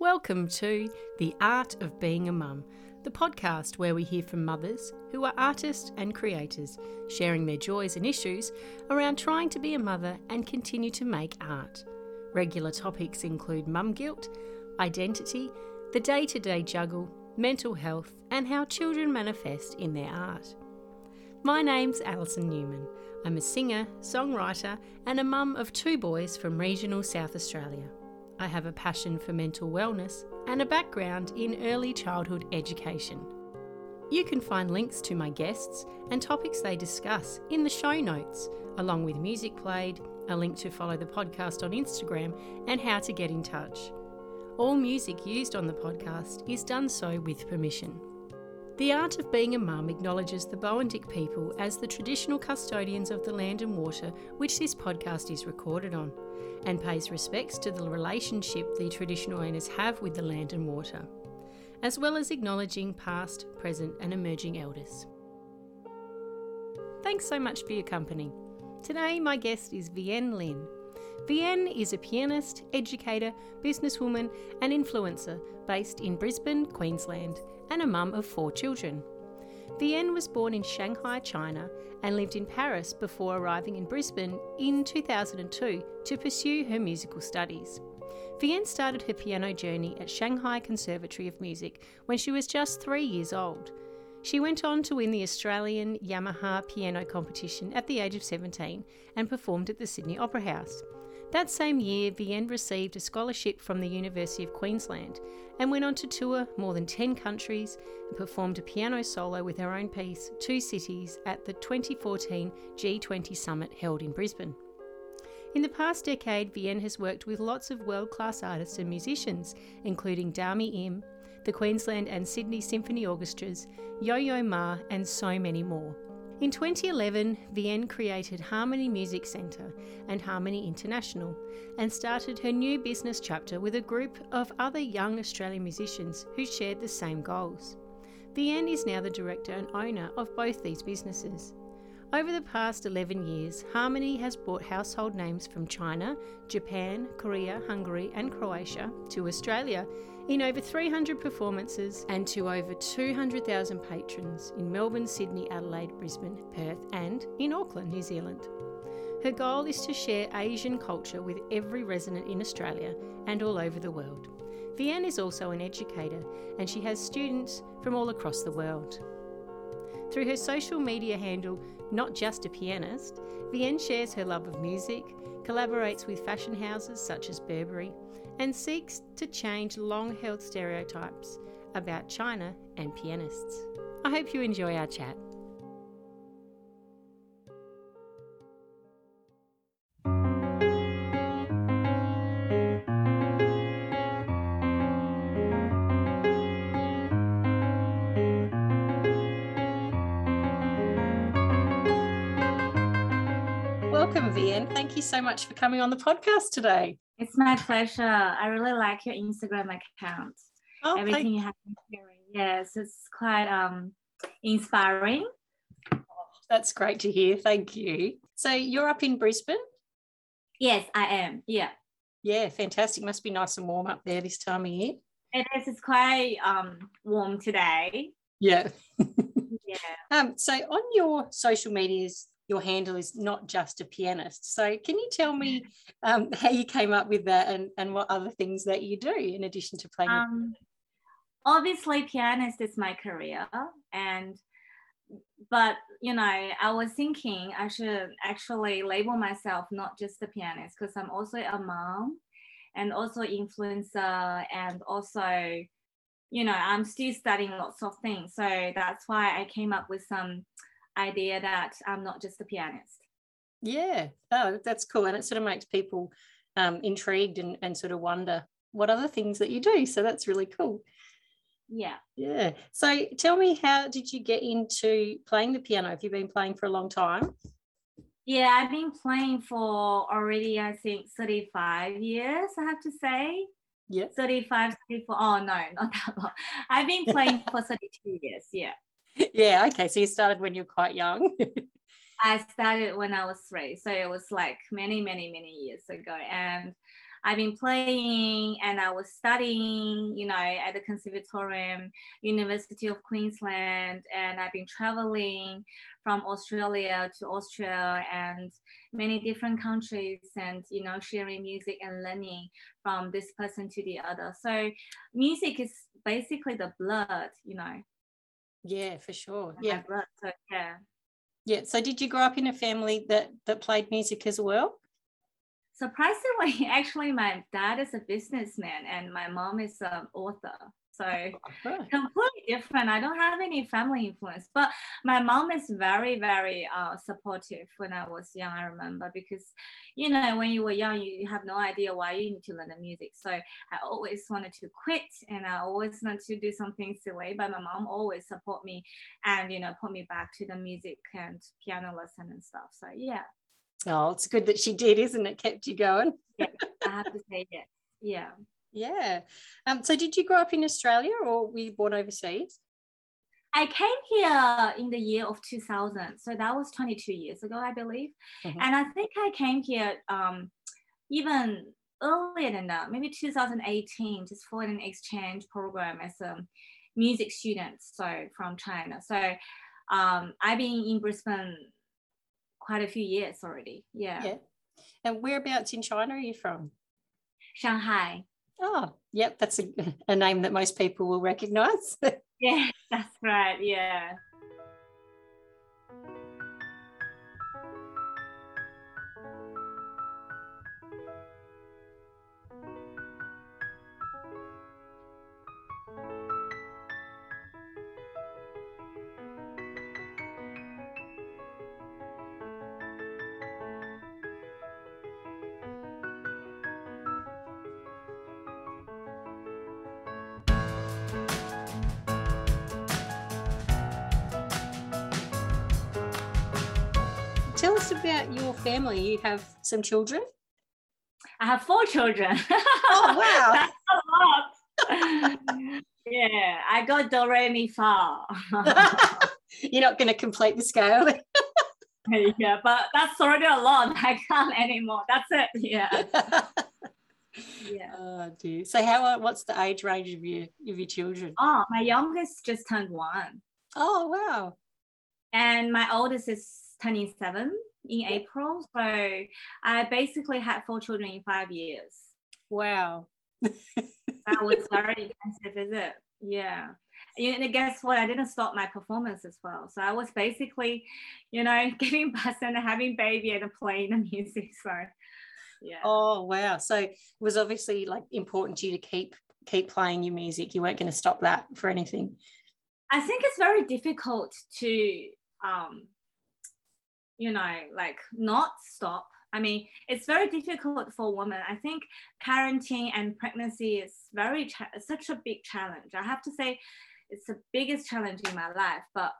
Welcome to The Art of Being a Mum, the podcast where we hear from mothers who are artists and creators, sharing their joys and issues around trying to be a mother and continue to make art. Regular topics include mum guilt, identity, the day to day juggle, mental health, and how children manifest in their art. My name's Alison Newman. I'm a singer, songwriter, and a mum of two boys from regional South Australia. I have a passion for mental wellness and a background in early childhood education. You can find links to my guests and topics they discuss in the show notes, along with music played, a link to follow the podcast on Instagram, and how to get in touch. All music used on the podcast is done so with permission. The Art of Being a Mum acknowledges the Boandik people as the traditional custodians of the land and water which this podcast is recorded on, and pays respects to the relationship the traditional owners have with the land and water, as well as acknowledging past, present, and emerging elders. Thanks so much for your company. Today, my guest is Vian Lin. Vian is a pianist, educator, businesswoman, and influencer based in Brisbane, Queensland, and a mum of four children. Vian was born in Shanghai, China, and lived in Paris before arriving in Brisbane in 2002 to pursue her musical studies. Vian started her piano journey at Shanghai Conservatory of Music when she was just three years old. She went on to win the Australian Yamaha piano competition at the age of 17 and performed at the Sydney Opera House. That same year, Vian received a scholarship from the University of Queensland and went on to tour more than 10 countries and performed a piano solo with her own piece, Two Cities, at the 2014 G20 Summit held in Brisbane. In the past decade, Vian has worked with lots of world class artists and musicians, including Dami Im, the Queensland and Sydney Symphony Orchestras, Yo Yo Ma, and so many more. In 2011, Vian created Harmonie Music Centre and Harmonie International and started her new business chapter with a group of other young Australian musicians who shared the same goals. Vian is now the director and owner of both these businesses. Over the past 11 years, Harmonie has brought household names from China, Japan, Korea, Hungary, and Croatia to Australia in over 300 performances and to over 200,000 patrons in Melbourne, Sydney, Adelaide, Brisbane, Perth, and in Auckland, New Zealand. Her goal is to share Asian culture with every resident in Australia and all over the world. Vian is also an educator and she has students from all across the world. Through her social media handle, Not Just a Pianist, Vian shares her love of music, collaborates with fashion houses such as Burberry, and seeks to change long held stereotypes about China and pianists. I hope you enjoy our chat. So much for coming on the podcast today. It's my pleasure. I really like your Instagram account. Oh, Everything you have been sharing. Yes, it's quite um inspiring. Oh, that's great to hear. Thank you. So you're up in Brisbane? Yes, I am. Yeah. Yeah, fantastic. Must be nice and warm up there this time of year. It is. It's quite um warm today. Yeah. yeah. Um, so on your social medias, your handle is not just a pianist. So can you tell me um, how you came up with that and, and what other things that you do in addition to playing? Um, obviously, pianist is my career, and but you know, I was thinking I should actually label myself not just a pianist because I'm also a mom and also influencer and also you know i'm still studying lots of things so that's why i came up with some idea that I'm not just a pianist. Yeah, oh, that's cool. And it sort of makes people um, intrigued and, and sort of wonder what other things that you do. So that's really cool. Yeah. Yeah. So tell me, how did you get into playing the piano? Have you been playing for a long time? Yeah, I've been playing for already, I think, 35 years, I have to say. Yeah. 35, 34. Oh, no, not that long. I've been playing for 32 years. Yeah. yeah. Okay. So you started when you were quite young. I started when I was three. So it was like many, many, many years ago. And I've been playing and I was studying, you know, at the Conservatorium, University of Queensland, and I've been traveling from Australia to Austria and many different countries and, you know, sharing music and learning from this person to the other. So music is basically the blood, you know. Yeah, for sure. Yeah. Blood, so, yeah. Yeah. So did you grow up in a family that that played music as well? surprisingly, actually, my dad is a businessman and my mom is an author. So completely different. I don't have any family influence, but my mom is very, very uh, supportive when I was young. I remember because, you know, when you were young, you have no idea why you need to learn the music. So I always wanted to quit and I always wanted to do something silly, but my mom always support me and, you know, put me back to the music and piano lesson and stuff. So yeah. Oh, it's good that she did, isn't it? Kept you going. yeah, I have to say yes. Yeah. Yeah. Um, so did you grow up in Australia or were you born overseas? I came here in the year of 2000. So that was 22 years ago, I believe. Mm-hmm. And I think I came here um, even earlier than that, maybe 2018, just for an exchange program as a music student, so from China. So um, I've been in Brisbane quite a few years already. Yeah. Yeah. And whereabouts in China are you from? Shanghai. Oh, yep. That's a, a name that most people will recognize. yeah, that's right. Yeah. Us about your family. You have some children? I have four children. Oh, wow. That's a lot. yeah, I got do re mi fa. You're not going to complete the scale. yeah, but that's already a lot. I can't anymore. That's it. Yeah. yeah. Oh dear. So how? What's the age range of your of your children? Oh, my youngest just turned one. Oh wow. And my oldest is 27 in April. So I basically had four children in five years. Wow. that was very intensive, is it? Yeah. And guess what? I didn't stop my performance as well. So I was basically, you know, giving bus and having baby and playing the music. So yeah. Oh wow. So it was obviously like important to you to keep keep playing your music. You weren't going to stop that for anything. I think it's very difficult to um you know, like not stop. I mean, it's very difficult for women. I think parenting and pregnancy is very cha- such a big challenge. I have to say, it's the biggest challenge in my life. But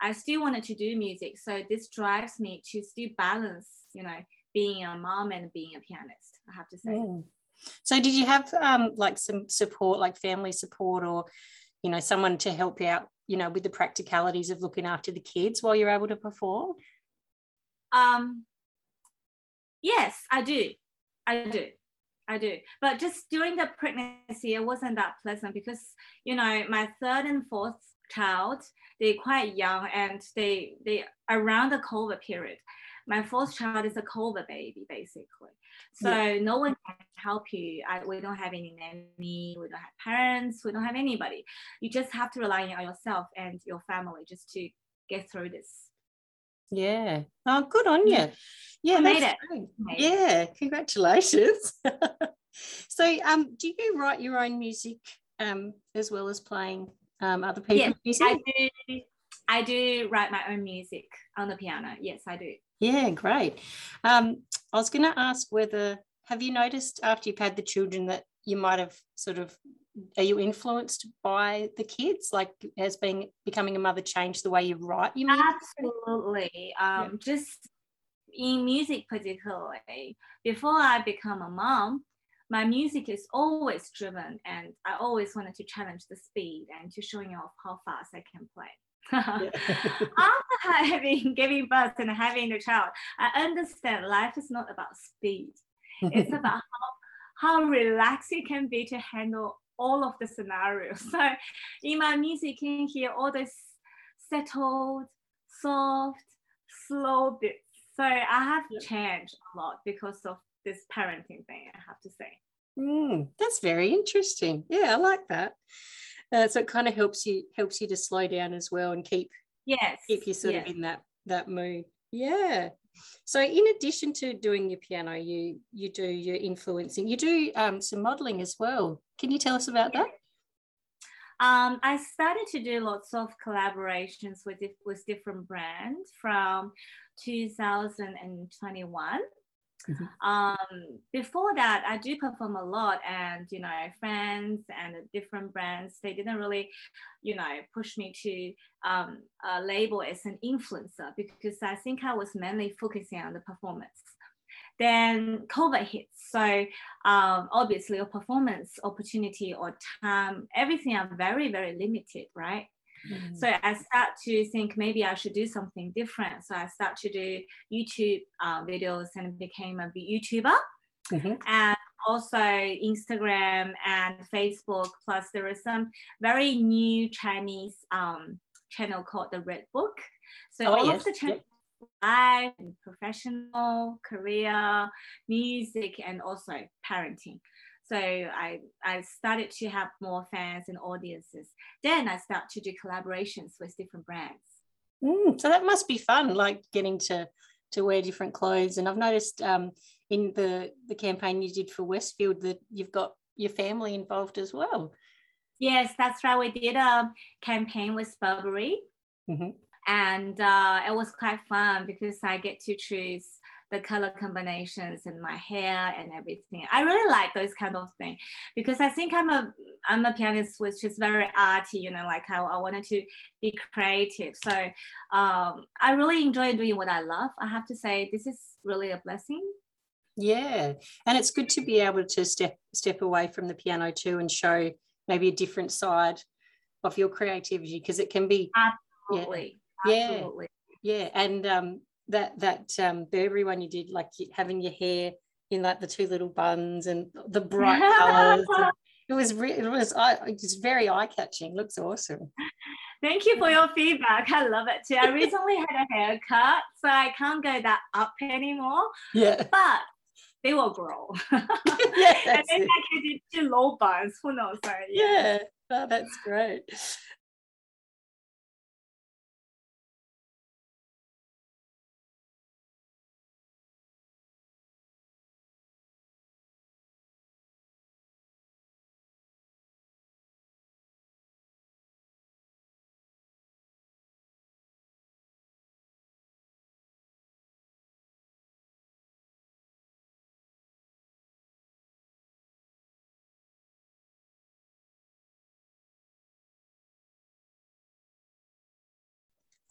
I still wanted to do music, so this drives me to still balance, you know, being a mom and being a pianist. I have to say. Mm. So, did you have um, like some support, like family support, or you know, someone to help you out, you know, with the practicalities of looking after the kids while you're able to perform? Um, yes, I do. I do. I do. But just during the pregnancy, it wasn't that pleasant because, you know, my third and fourth child, they're quite young and they they around the COVID period. My fourth child is a COVID baby, basically. So yeah. no one can help you. I, we don't have any nanny, we don't have parents, we don't have anybody. You just have to rely on yourself and your family just to get through this yeah. Oh, good on you. Yeah, made it. Made yeah, congratulations. so, um, do you write your own music um, as well as playing um, other people's yes, music? I do. I do write my own music on the piano. Yes, I do. Yeah, great. Um, I was going to ask whether have you noticed after you've had the children that you might have sort of are you influenced by the kids? Like has being becoming a mother changed the way you write you mean absolutely. Um yeah. just in music particularly before i become a mom my music is always driven and i always wanted to challenge the speed and to showing off how fast i can play. After having giving birth and having a child i understand life is not about speed. It's about how how relaxed it can be to handle all of the scenarios. So in my music, you can hear all this settled, soft, slow bits. So I have changed a lot because of this parenting thing, I have to say. Mm, that's very interesting. Yeah, I like that. Uh, so it kind of helps you helps you to slow down as well and keep yes keep you sort yes. of in that that mood. Yeah. So in addition to doing your piano, you you do your influencing. You do um, some modeling as well. Can you tell us about that? Um, I started to do lots of collaborations with with different brands from 2021. Mm-hmm. Um, before that, I do perform a lot, and you know, friends and different brands they didn't really, you know, push me to um, a label as an influencer because I think I was mainly focusing on the performance. Then COVID hits, so um, obviously, your performance opportunity or time, everything are very very limited, right? Mm-hmm. So I start to think maybe I should do something different. So I start to do YouTube uh, videos and became a YouTuber. Mm-hmm. And also Instagram and Facebook. Plus, there is some very new Chinese um, channel called the Red Book. So oh, all yes. of the channels life and professional career, music, and also parenting. So I, I started to have more fans and audiences. Then I start to do collaborations with different brands. Mm, so that must be fun, like getting to to wear different clothes. And I've noticed um, in the the campaign you did for Westfield that you've got your family involved as well. Yes, that's right. We did a campaign with Burberry, mm-hmm. And uh, it was quite fun because I get to choose the color combinations in my hair and everything. I really like those kind of things because I think I'm a I'm a pianist which is very arty, you know, like I, I wanted to be creative. So um, I really enjoy doing what I love. I have to say this is really a blessing. Yeah, and it's good to be able to step step away from the piano too and show maybe a different side of your creativity because it can be absolutely yeah, absolutely. yeah yeah and um that that um, Burberry one you did, like having your hair in like the two little buns and the bright colors. it was re- it was it was very eye catching. Looks awesome. Thank you for your feedback. I love it too. I recently had a haircut, so I can't go that up anymore. Yeah. But they will grow. yeah, and then it. I can do two low buns. Who knows? Sorry. Yeah. yeah. Oh, that's great.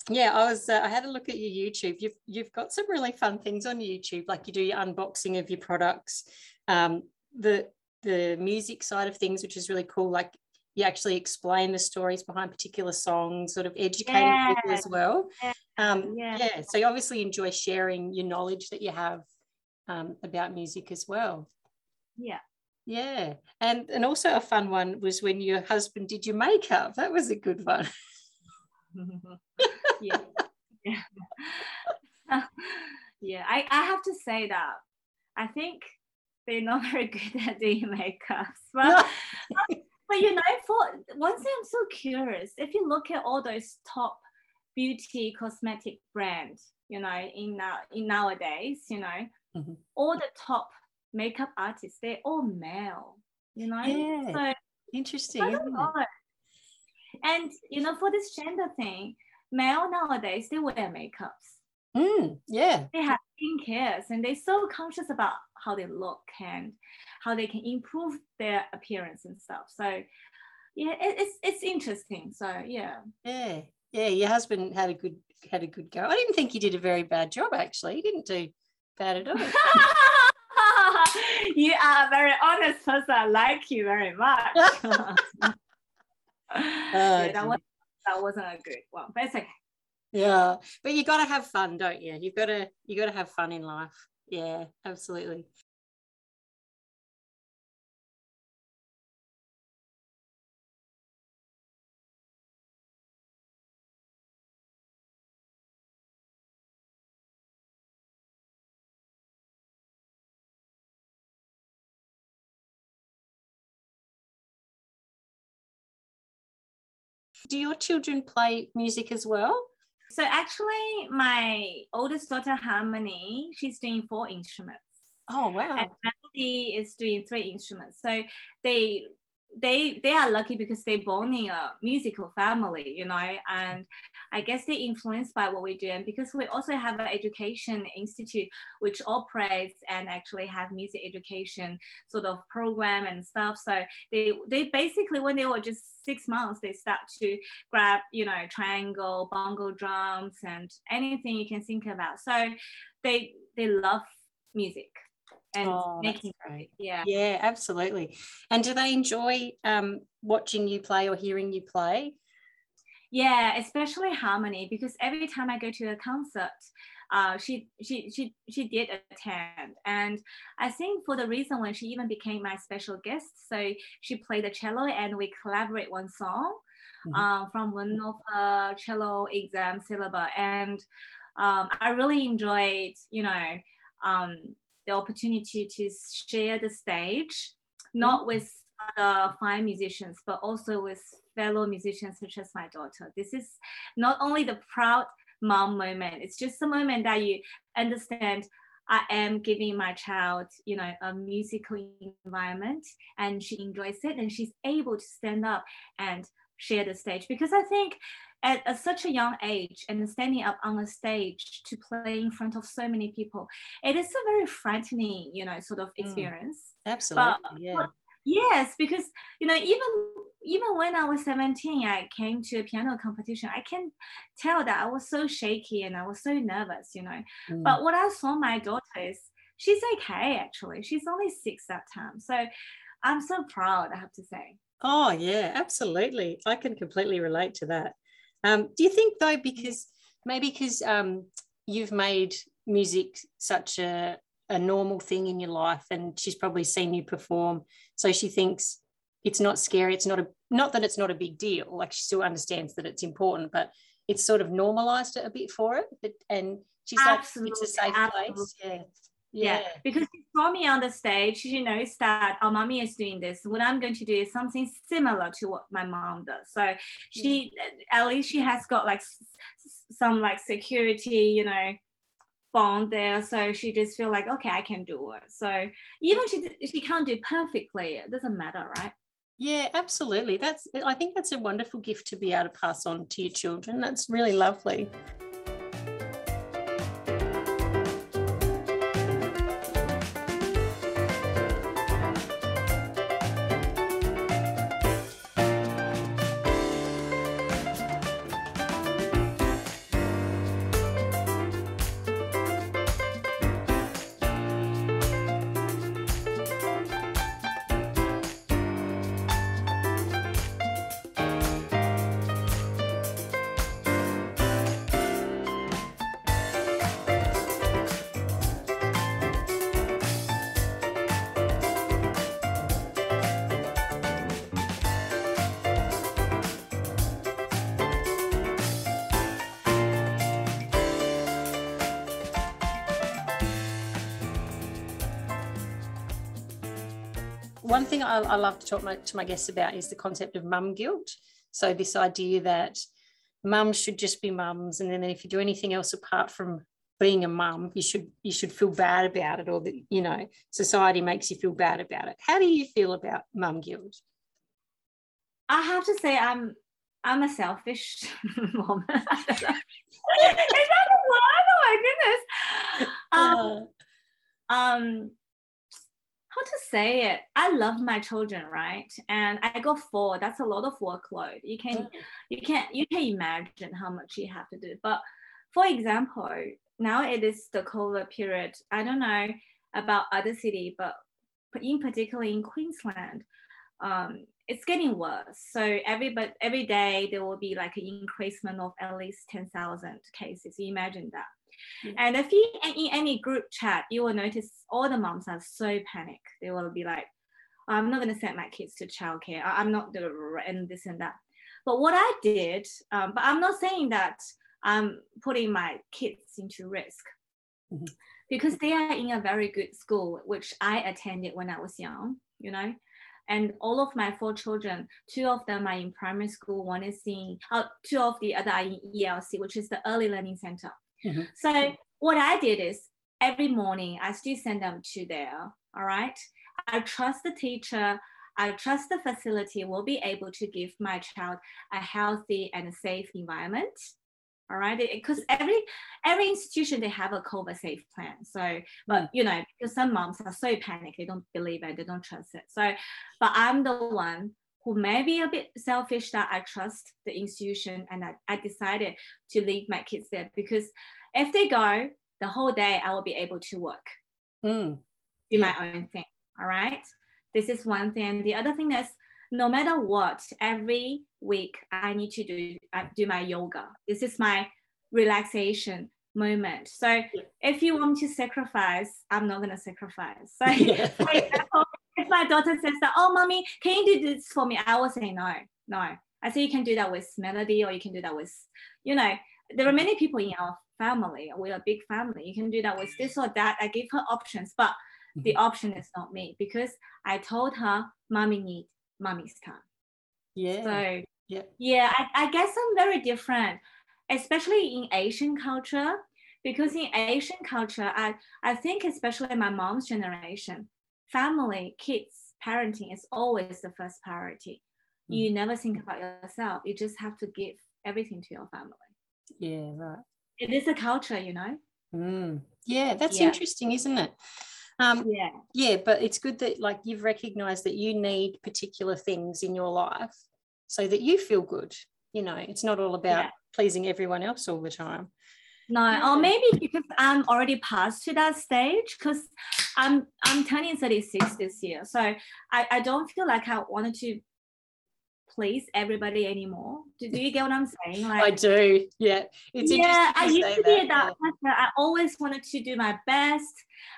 Yeah i was uh, i had a look at your youtube you've you've got some really fun things on youtube like you do your unboxing of your products um, the the music side of things which is really cool like you actually explain the stories behind particular songs sort of educating yeah. people as well yeah. Um, yeah. yeah so you obviously enjoy sharing your knowledge that you have um, about music as well yeah yeah and and also a fun one was when your husband did your makeup that was a good one yeah. yeah. yeah. I, I have to say that I think they're not very good at doing makeups. But, but you know, for one thing I'm so curious, if you look at all those top beauty cosmetic brands, you know, in now in nowadays, you know, mm-hmm. all the top makeup artists, they're all male, you know. Yeah. So interesting. And you know, for this gender thing, male nowadays they wear makeups. Mm, yeah. They have skincare and they're so conscious about how they look and how they can improve their appearance and stuff. So yeah, it, it's it's interesting. So yeah. Yeah. Yeah. Your husband had a good had a good go. I didn't think he did a very bad job actually. He didn't do bad at all. you are a very honest person. I like you very much. yeah, that was that wasn't a good one, but it's okay. Yeah, but you got to have fun, don't you? You've got to you got to have fun in life. Yeah, absolutely. Do your children play music as well? So actually, my oldest daughter Harmony, she's doing four instruments. Oh wow! And Melody is doing three instruments. So they they they are lucky because they're born in a musical family, you know, and I guess they're influenced by what we do. And because we also have an education institute which operates and actually have music education sort of program and stuff. So they they basically when they were just six months, they start to grab, you know, triangle, bongo drums and anything you can think about. So they they love music and oh, making great. Yeah. Yeah, absolutely. And do they enjoy um, watching you play or hearing you play? Yeah, especially Harmony, because every time I go to a concert, uh, she she she she did attend, and I think for the reason when she even became my special guest, so she played the cello and we collaborate one song mm-hmm. uh, from one of her cello exam syllabus, and um, I really enjoyed, you know, um, the opportunity to share the stage, not mm-hmm. with other fine musicians, but also with fellow musicians such as my daughter. This is not only the proud mom moment, it's just the moment that you understand I am giving my child, you know, a musical environment and she enjoys it and she's able to stand up and share the stage. Because I think at, at, such a young age and standing up on a stage to play in front of so many people, it is a very frightening, you know, sort of mm. experience. Mm, absolutely. But, yeah. But, yes, because you know, even even when I was 17, I came to a piano competition. I can tell that I was so shaky and I was so nervous, you know. Mm. But what I saw my daughter is she's okay actually. She's only six that time. So I'm so proud, I have to say. Oh yeah, absolutely. I can completely relate to that. Um, do you think though, because maybe because um, you've made music such a, a normal thing in your life, and she's probably seen you perform, so she thinks it's not scary. It's not a not that it's not a big deal. Like she still understands that it's important, but it's sort of normalized it a bit for it. But, and she's absolutely, like, it's a safe absolutely. place. Yeah. Yeah. yeah. because she saw me on the stage. She knows that our mommy is doing this. What I'm going to do is something similar to what my mom does. So she, at least she has got like some like security, you know, bond there. So she just feel like, okay, I can do it. So even she she can't do perfectly, it doesn't matter, right? Yeah, absolutely. That's I think that's a wonderful gift to be able to pass on to your children. That's really lovely. Thing I, I love to talk my, to my guests about is the concept of mum guilt. So this idea that mums should just be mums, and then if you do anything else apart from being a mum, you should you should feel bad about it, or that you know society makes you feel bad about it. How do you feel about mum guilt? I have to say, I'm I'm a selfish woman. Is that a word? Oh my goodness. Um, uh, um, how to say it? I love my children right? And i got four that's a lot of workload. You can mm. you can you can imagine how much you have to do. But for example now it is the covid period. I don't know about other city but in particular in queensland um, it's getting worse. So every but every day there will be like an increasement of at least 10,000 cases. You imagine that and if you in any group chat, you will notice all the moms are so panic. They will be like, I'm not going to send my kids to childcare. I'm not the and this and that. But what I did, um, but I'm not saying that I'm putting my kids into risk mm-hmm. because they are in a very good school, which I attended when I was young, you know. and all of my four children, two of them are in primary school, one is in, uh, two of the other are in ELC, which is the Early Learning Center. Mm-hmm. So what I did is every morning I still send them to there. All right. I trust the teacher. I trust the facility will be able to give my child a healthy and safe environment all right because every every institution they have a covid safe plan so but mm. you know because some moms are so panicked they don't believe it they don't trust it so but i'm the one who may be a bit selfish that i trust the institution and i, I decided to leave my kids there because if they go the whole day i will be able to work mm. do my own thing all right this is one thing the other thing is no matter what, every week I need to do I do my yoga. This is my relaxation moment. So if you want to sacrifice, I'm not gonna sacrifice. So yeah. for example, if my daughter says that, oh mommy, can you do this for me? I will say no, no. I say you can do that with melody or you can do that with, you know, there are many people in our family. We're a big family. You can do that with this or that. I give her options, but the mm-hmm. option is not me because I told her mommy needs mommy's time. Yeah. So yeah, yeah, I, I guess I'm very different, especially in Asian culture, because in Asian culture, I, I think especially my mom's generation, family, kids, parenting is always the first priority. Mm. You never think about yourself. You just have to give everything to your family. Yeah, right. It is a culture, you know. Mm. Yeah, that's yeah. interesting, isn't it? Um, yeah. Yeah, but it's good that like you've recognized that you need particular things in your life so that you feel good. You know, it's not all about yeah. pleasing everyone else all the time. No, yeah. or maybe because I'm already past to that stage because I'm I'm turning 36 this year. So I, I don't feel like I wanted to please everybody anymore. Do, do you get what I'm saying? Like I do. Yeah. It's yeah, I used to be that, that person. I always wanted to do my best.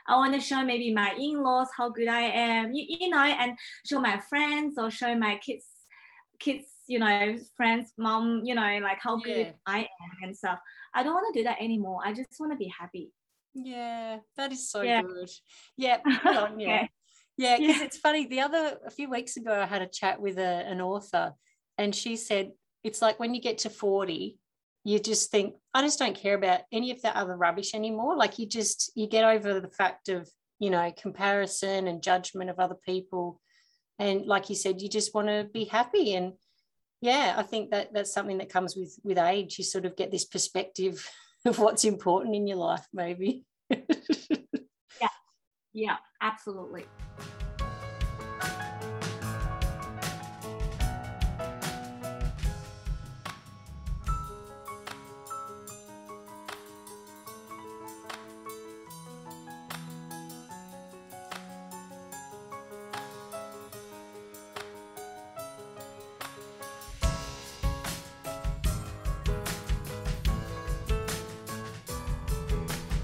I want to show maybe my in-laws how good I am, you, you know, and show my friends or show my kids, kids, you know, friends, mom, you know, like how yeah. good I am and stuff. I don't want to do that anymore. I just want to be happy. Yeah, that is so yeah. good. Yeah, on, yeah. Yeah, because yeah. it's funny. The other a few weeks ago, I had a chat with a, an author, and she said it's like when you get to forty, you just think I just don't care about any of that other rubbish anymore. Like you just you get over the fact of you know comparison and judgment of other people, and like you said, you just want to be happy. And yeah, I think that that's something that comes with with age. You sort of get this perspective of what's important in your life, maybe. yeah, yeah, absolutely.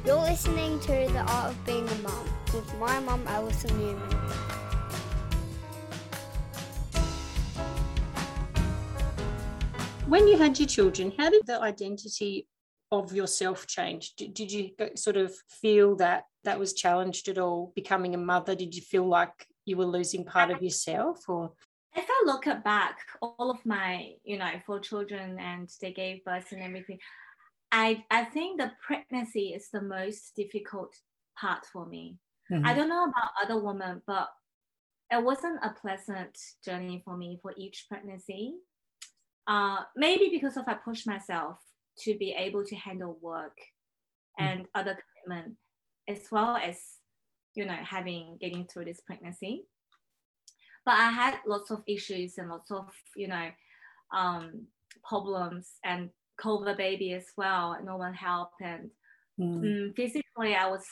You're listening to The Art of Being a Mum with my mum, Alison Newman. When you had your children, how did the identity of yourself change? Did, did you sort of feel that that was challenged at all becoming a mother? Did you feel like you were losing part of yourself or? If I look back, all of my, you know, four children and they gave birth and everything, I, I think the pregnancy is the most difficult part for me. Mm-hmm. I don't know about other women, but it wasn't a pleasant journey for me for each pregnancy. Uh, maybe because of I pushed myself to be able to handle work mm-hmm. and other commitment, as well as you know having getting through this pregnancy. But I had lots of issues and lots of you know um, problems and COVID baby as well. No one helped, and mm. um, physically, I was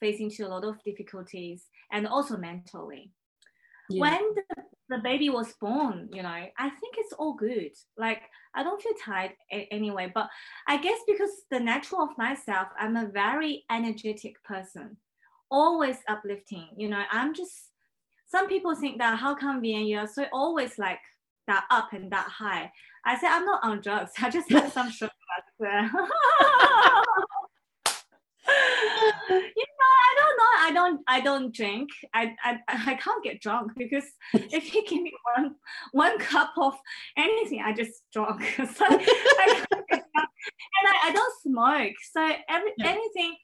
facing to a lot of difficulties, and also mentally. Yeah. When the, the baby was born, you know, I think it's all good. Like I don't feel tired a- anyway, but I guess because the natural of myself, I'm a very energetic person, always uplifting. You know, I'm just. Some people think that how come Vian, you're so always like that up and that high. I said, I'm not on drugs. I just had some sugar. you know, I don't not I don't I don't drink. I I, I can't get drunk because if you give me one one cup of anything, I just drunk. so I can't get drunk. And I, I don't smoke. So every anything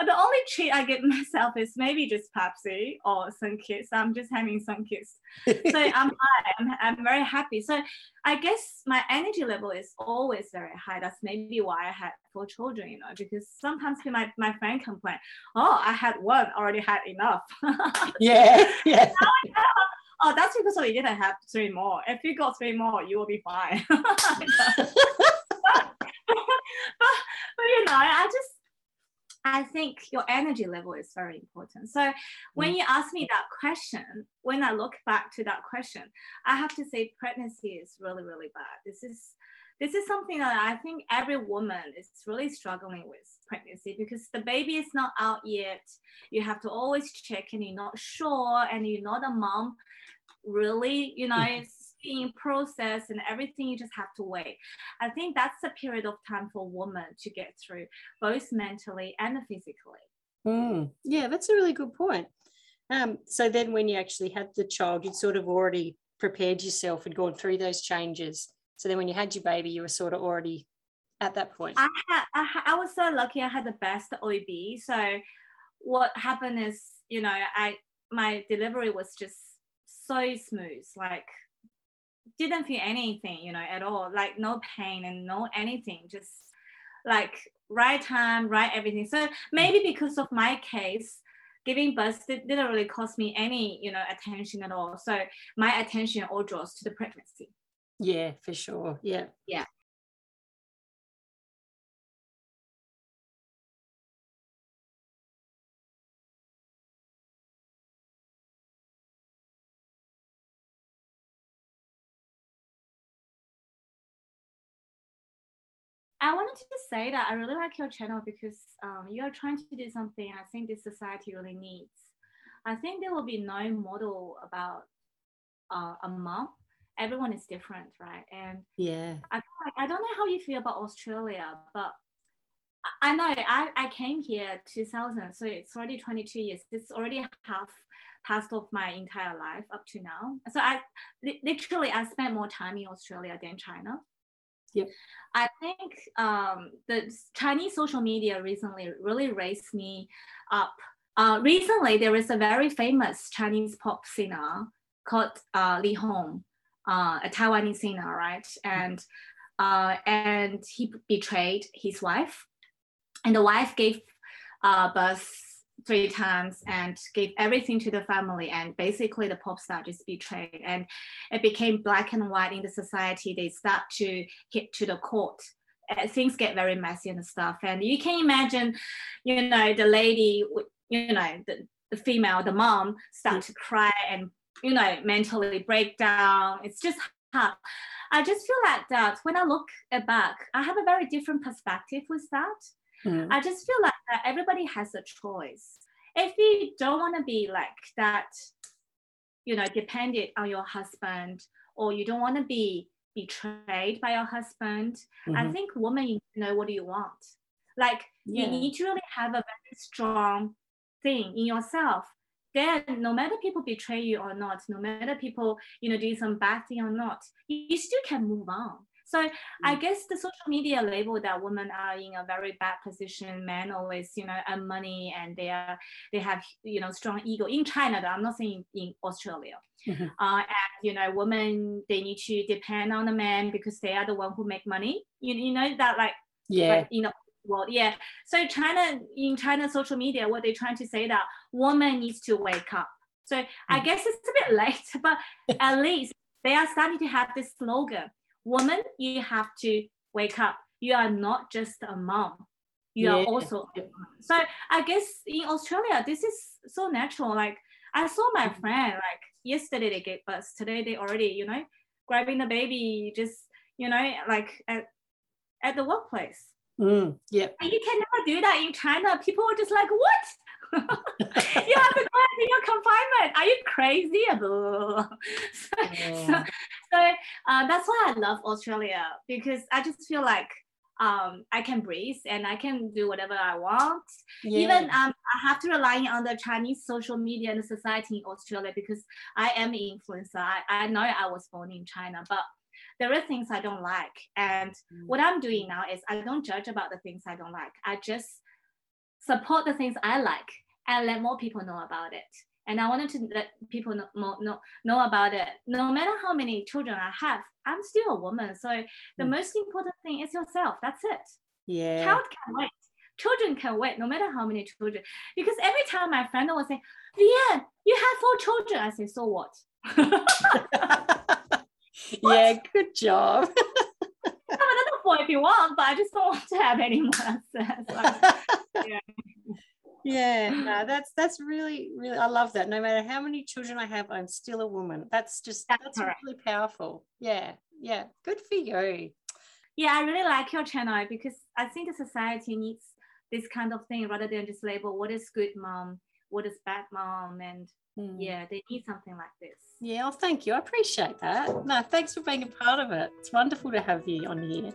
Uh, the only treat I give myself is maybe just Pepsi or some kids. I'm just having some kids. So I'm high. I'm, I'm very happy. So I guess my energy level is always very high. That's maybe why I had four children, you know, because sometimes my, my friend complain, oh, I had one, already had enough. Yeah, yeah. oh, that's because oh, we didn't have three more. If you got three more, you will be fine. but, but, but you know, I just I think your energy level is very important. So when mm. you ask me that question, when I look back to that question, I have to say pregnancy is really, really bad. This is this is something that I think every woman is really struggling with pregnancy because the baby is not out yet. You have to always check and you're not sure and you're not a mom really, you know, mm. It's in process and everything you just have to wait. I think that's a period of time for women to get through, both mentally and physically. Mm, yeah, that's a really good point. Um, so then when you actually had the child, you'd sort of already prepared yourself and gone through those changes. So then when you had your baby, you were sort of already at that point. I had, I, I was so lucky. I had the best OB. So what happened is, you know, I my delivery was just so smooth. Like didn't feel anything, you know, at all. Like no pain and no anything. Just like right time, right everything. So mm. maybe because of my case, giving birth did, didn't really cost me any, you know, attention at all. So my attention all draws to the pregnancy. yeah, for sure. Yeah. Yeah. I wanted to just say that I really like your channel because um, you are trying to do something I think this society really needs. I think there will be no model about uh, a mom. Everyone is different, right? And Yeah. I, I don't know how you feel about Australia, but I- know I, I came here 2000, so it's already 22 years. It's already half past of my entire life up to now. So I li- literally I spent more time in Australia than China. Yep. I think um, the Chinese social media recently really raised me up. Uh, recently, there is a very famous Chinese pop singer called uh, Li Hong, uh, a Taiwanese singer, right? And uh, and he betrayed his wife, and the wife gave uh, birth three times and gave everything to the family and basically the pop star just betrayed and it became black and white in the society. They start to hit to the court. Uh, things get very messy and stuff. And you can imagine you know the lady you know the, the female the mom start to cry and you know mentally break down. It's just hard. I just feel like that when i look back i have a very different perspective with that Mm. I just feel like that everybody has a choice. If you don't want to be like that, you know, dependent on your husband, or you don't want to be betrayed by your husband, I Mhm. think women you know what do you want. Like Yeah. you need to really have a very strong thing in yourself. Then no matter people betray you or not, no matter people, you know, do some bad thing or not, you still can move on. So I guess the social media label that women are in a very bad position. Men always, you know, earn money and they are they have you know strong ego in China. Though I'm not saying in Australia. Mhm. Uh, and you know, women they need to depend on the man because they are the one who make money. You, you know that like Yeah. like in the world, yeah. So China in China social media, what they're trying to say that woman needs to wake up. So I Mm. guess it's a bit late, but at least they are starting to have this slogan woman you have to wake up. You are not just a mom. You are also so i guess in australia this is so natural. Like i saw my Mhm. friend like yesterday they gave birth. Today they already you know grabbing the baby just you know like at, at the workplace. Mm. Yeah. And you can never do that in china. People are just like what you have to go into your confinement are you crazy so, Yeah. so uh, that's why I love Australia because I just feel like um, I can breathe and I can do whatever I want. Yeah. Even um, I have to rely on the Chinese social media and society in Australia because I am an influencer. I, I know I was born in China, but there are things I don't like. And Mm. what I'm doing now is I don't judge about the things I don't like. I just support the things I like and let more people know about it. And I wanted to let people know, know, know about it. No matter how many children I have, I'm still a woman. So the Mm. most important thing is yourself. That's it. yeah. Child can wait. Children can wait, no matter how many children. Because every time my friend will say, Vian, you have four children. I say, so what? yeah, good job. have another four if you want, but I just don't want to have any more. Yeah. yeah, no, that's that's really, really I love that. No matter how many children I have, I'm still a woman. That's just That's that's correct. really powerful. Yeah, yeah. Good for you. yeah, I really like your channel because I think the society needs this kind of thing rather than just label what is good mom, what is bad mom, and Mm. yeah, they need something like this. Yeah, well, thank you. I appreciate that. No, thanks for being a part of it. It's wonderful to have you on here.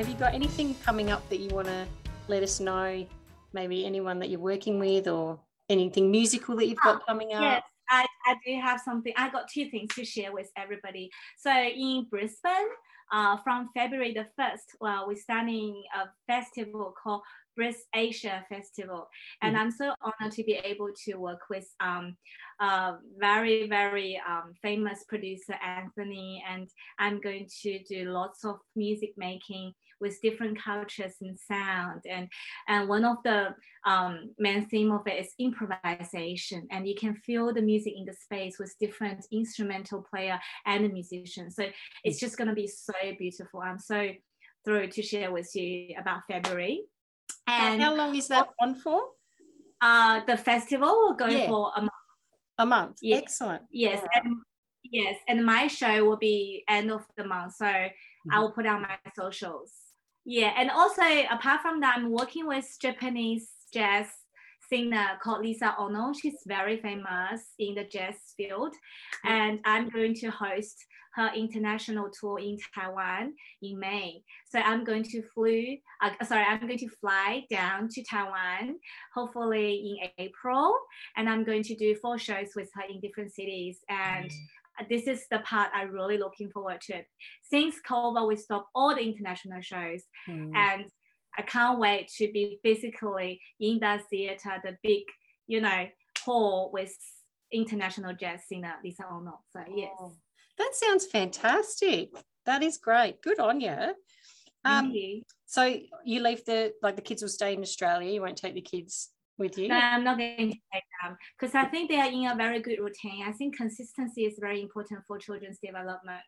Have you got anything coming up that you want to let us know? Maybe anyone that you're working with or anything musical that you've got coming up? Yes, I, I do have something. I got two things to share with everybody. So in Brisbane, uh, from February the 1st, well, we're starting a festival called Bris Asia Festival. And I'm so honored to be able to work with um, uh, very, very um, famous producer Anthony. And I'm going to do lots of music making with different cultures and sound. And, and one of the um, main theme of it is improvisation. And you can feel the music in the space with different instrumental player and the musician. So it's just going to be so beautiful. I'm so thrilled to share with you about February. And how long is that on for? uh, the festival will go Yeah. for a month. A month. Yeah. Excellent. Yes, Alright. and yes, and my show will be end of the month, so I Mhm. will put out my socials. Yeah, and also apart from that, I'm working with Japanese jazz singer called Lisa Ono. She's very famous in the jazz field, and I'm going to host her international tour in Taiwan in May. So I'm going to flew, uh, sorry, I'm going to fly down to Taiwan, hopefully in April, and I'm going to do four shows with her in different cities. And this is the part I'm really looking forward to. Since COVID, we stopped all the international shows, Mm. and I can't wait to be physically in that theater, the big, you know, hall with international jazz singer Lisa Ono. So yes, Oh, That sounds fantastic. That is great. Good on you. Um, you. so you leave the like the kids will stay in Australia. You won't take the kids you. No, I'm not going to take them because I think they are in a very good routine. I think consistency is very important for children's development.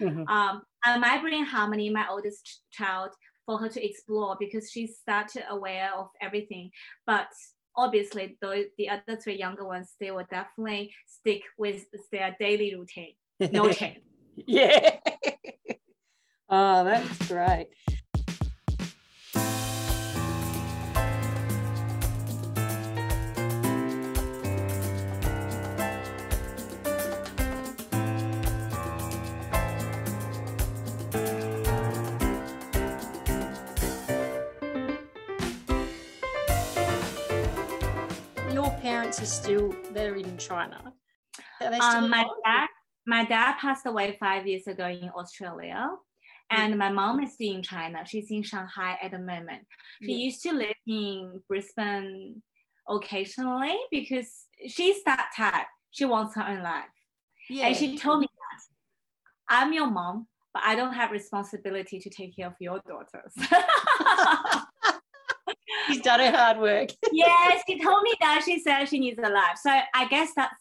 Mhm. Um, I might bring Harmony, my oldest ch- child, for her to explore because she's started aware of everything. But obviously, the, the other three younger ones, they will definitely stick with their daily routine. No change. yeah. oh, that's great. Parents are still they're in China. Are they still Um, my dad, my dad passed away five years ago in Australia, and my mom is still in China. She's in Shanghai at the moment. She Yeah. used to live in Brisbane, occasionally because she's that type. She wants her own life. Yeah. And she told me that I'm your mom, but I don't have responsibility to take care of your daughters. She's done her hard work. yes, she told me that she said she needs a life. So I guess that's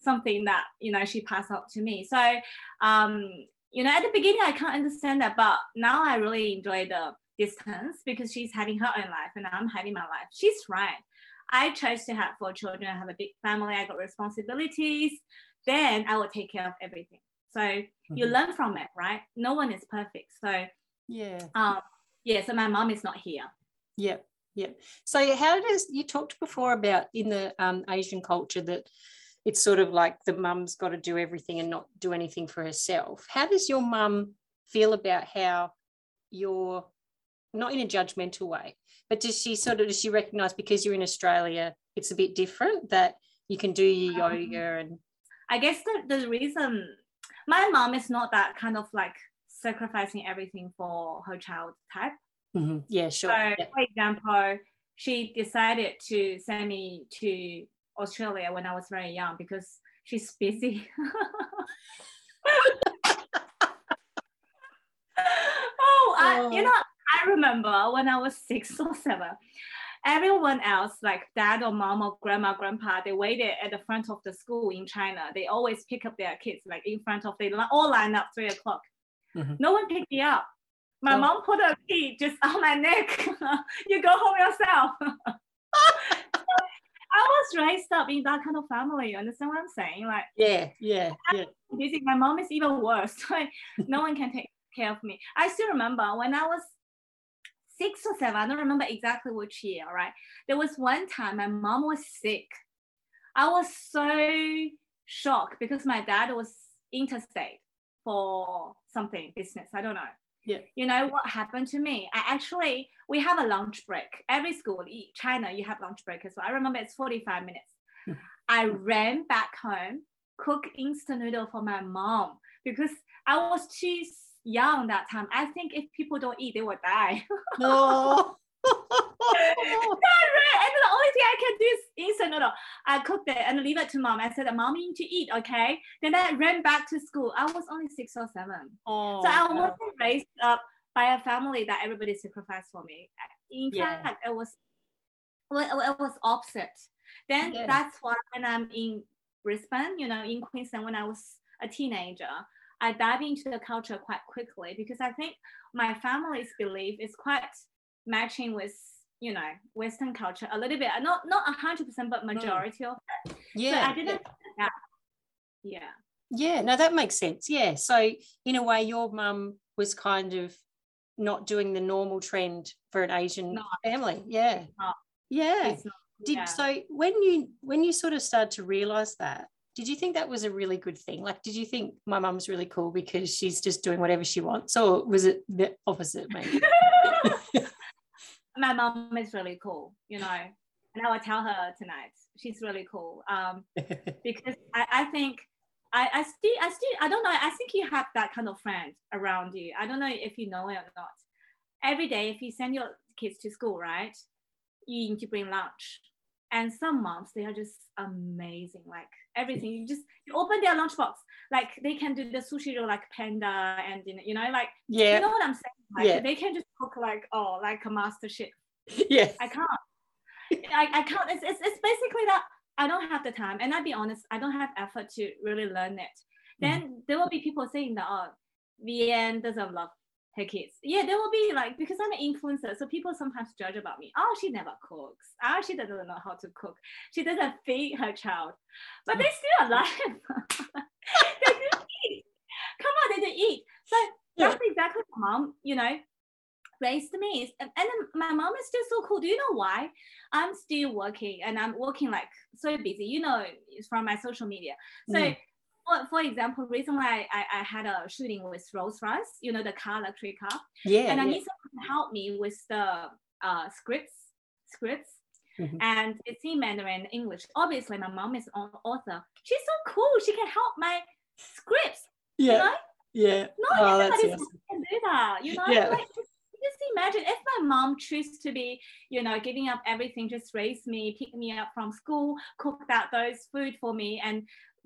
something that you know she passed on to me. So um, you know, at the beginning I can't understand that, but now I really enjoy the distance because she's having her own life and I'm having my life. She's right. I chose to have four children. I have a big family. I got responsibilities. Then I will take care of everything. So mm-hmm. you learn from it, right? No one is perfect. So yeah, um, yeah. So my mom is not here. Yep, yep. So how does you talked before about in the um, Asian culture that it's sort of like the mum's got to do everything and not do anything for herself. How does your mum feel about how you're not in a judgmental way, but does she sort of does she recognize because you're in Australia, it's a bit different that you can do your um, yoga and I guess the, the reason my mom is not that kind of like sacrificing everything for her child type. Mm-hmm. Yeah, sure. So, yeah. for example, she decided to send me to Australia when I was very young because she's busy. oh, I, you oh. know, I remember when I was six or seven, everyone else, like dad or mom or grandma, grandpa, they waited at the front of the school in China. They always pick up their kids like in front of, they all line up three o'clock. Mm-hmm. No one picked me up. My oh. mom put a key just on my neck. you go home yourself. I was raised up in that kind of family. You understand what I'm saying? Like, yeah, yeah, yeah. Busy. My mom is even worse. Like, no one can take care of me. I still remember when I was six or seven. I don't remember exactly which year. Right? There was one time my mom was sick. I was so shocked because my dad was interstate for something business. I don't know. Yeah. You know what happened to me? I actually we have a lunch break. Every school, in China, you have lunch break as well. I remember it's 45 minutes. Hmm. I ran back home, cook instant noodle for my mom because I was too young that time. I think if people don't eat, they will die. No. and the only thing I can do is instant noodle. I cooked it and leave it to mom. I said, "Mom, you need to eat, okay?" Then I ran back to school. I was only six or seven, oh, so I wasn't raised up by a family that everybody sacrificed for me. In yeah. fact, it was well, it was opposite. Then that's why when I'm in Brisbane, you know, in Queensland, when I was a teenager, I dive into the culture quite quickly because I think my family's belief is quite matching with you know Western culture a little bit, not not a hundred percent, but hmm. majority mm. of it. Yeah, so I didn't. Yeah. yeah. Yeah, no, that makes sense. Yeah, so in a way, your mum was kind of not doing the normal trend for an Asian no. family. Yeah, yeah. Did yeah. so when you when you sort of started to realize that did you think that was a really good thing? Like, did you think my mum's really cool because she's just doing whatever she wants, or was it the opposite, maybe? my mom is really cool, you know, and I will tell her tonight. She's really cool um, because I, I think I, I still, I still, I don't know. I think you have that kind of friend around you. I don't know if you know it or not. Every day, if you send your kids to school, right, you need to bring lunch. And some moms, they are just amazing. Like everything, you just you open their lunchbox, like they can do the sushi roll like panda, and you know, like yeah, you know what I'm saying? Like yeah. they can just cook like oh, like a master chef. Yeah, I can't. I, I can't. It's, it's, it's basically that I don't have the time, and I'll be honest, I don't have effort to really learn it. Mm-hmm. Then mm. there will be people saying that oh, Vian doesn't love her kids. Yeah, there will be like because I'm an influencer, so people sometimes judge about me. Oh, she never cooks. Oh, she doesn't know how to cook. She doesn't feed her child, but they're still alive. they do eat. Come on, they do eat. So yeah. that's exactly my mom. You know, raised me. And, and my mom is still so cool. Do you know why? I'm still working and I'm working like so busy. You know, it's from my social media. So. Mm for, for example, recently I, I, I, had a shooting with Rolls Royce, you know, the car, luxury car. Yeah. And I yeah. need someone to help me with the uh, scripts, scripts. Mm-hmm. And it's in Mandarin, English. Obviously, my mom is an author. She's so cool. She can help my scripts. Yeah. You know? Yeah. Not oh, everybody awesome. can do that. You know, yeah. like just imagine if my mom choose to be, you know, giving up everything, just raise me, pick me up from school, cook out those food for me, and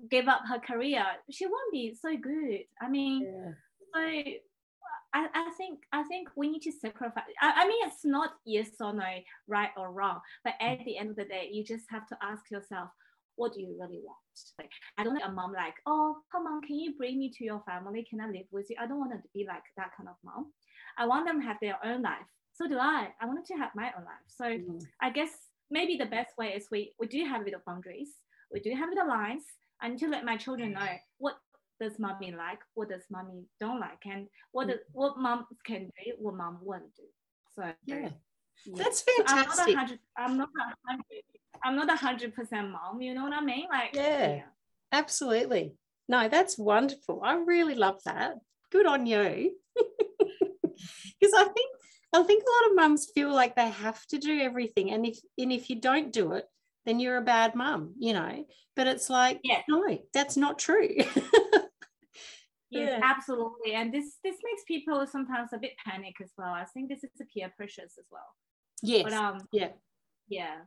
give up her career, she won't be so good. I mean, Yeah. so I, I think I think we need to sacrifice. I, I mean, it's not yes or no, right or wrong, but at the end of the day, you just have to ask yourself, what do you really want? Like, I don't like a mom like, oh, come on, can you bring me to your family? Can I live with you? I don't want to be like that kind of mom. I want them to have their own life. So do I. I wanted to have my own life. So Mm. I guess maybe the best way is we we do have a bit of boundaries. We do have a bit lines. I need to let my children mm. know what does mommy like, what does mommy don't like, and what mm. does, what mom can do, what mom won't do. So Yeah. yeah. That's So I'm not a fantastic. hundred. I'm not a hundred. I'm not a hundred percent mom. You know what I mean? Like Yeah. Absolutely. No, that's wonderful. I really love that. Good on you. Because I think I think a lot of mums feel like they have to do everything. And if and if you don't do it, then you're a bad mum, you know. But it's like, Yeah. no, that's not true. Yes, Yeah. absolutely. And this this makes people sometimes a bit panic as well. I think this is a peer pressures as well. yes. But um, yeah. yeah,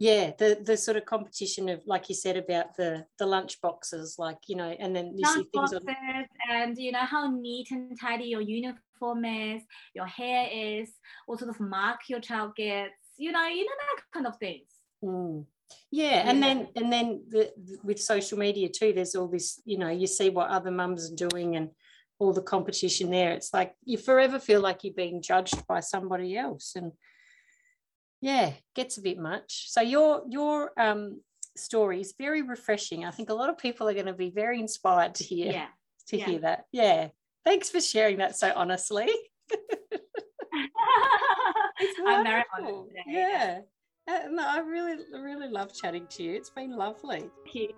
Yeah. The the sort of competition of like you said about the the lunch boxes, like, you know, and then you see lunch things on and you know how neat and tidy your uniform is, your hair is, what sort of mark your child gets. You know, you know that kind of things. Mm. Yeah, and then and then the, with social media too, there's all this, you know, you see what other mums are doing and all the competition there. It's like you forever feel like you're being judged by somebody else, and yeah, gets a bit much. So your your um story is very refreshing. I think a lot of people are going to be very inspired to hear Yeah. to yeah. hear that. Yeah, thanks for sharing that so honestly. It's I'm very honored today. Yeah. Uh, no, I really, really love chatting to you. It's been lovely. Thank you.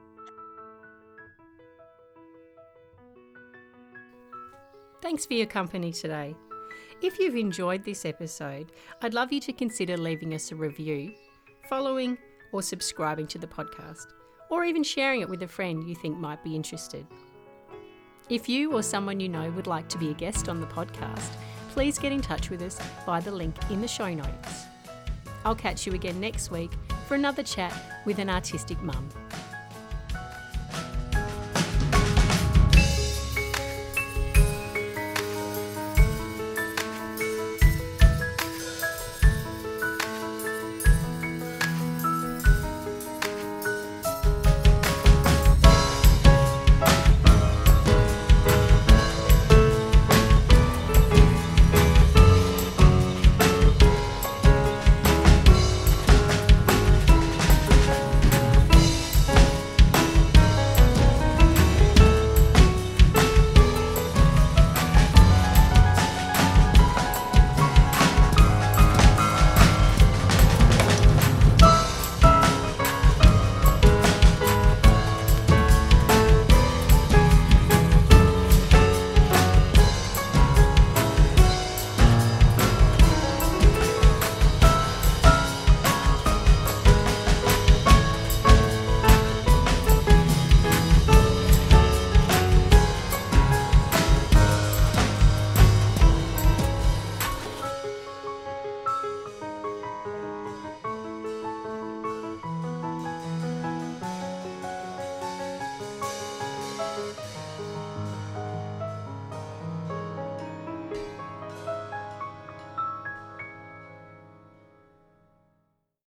Thanks for your company today. If you've enjoyed this episode, I'd love you to consider leaving us a review, following or subscribing to the podcast, or even sharing it with a friend you think might be interested. If you or someone you know would like to be a guest on the podcast, please get in touch with us via the link in the show notes. I'll catch you again next week for another chat with an artistic mum.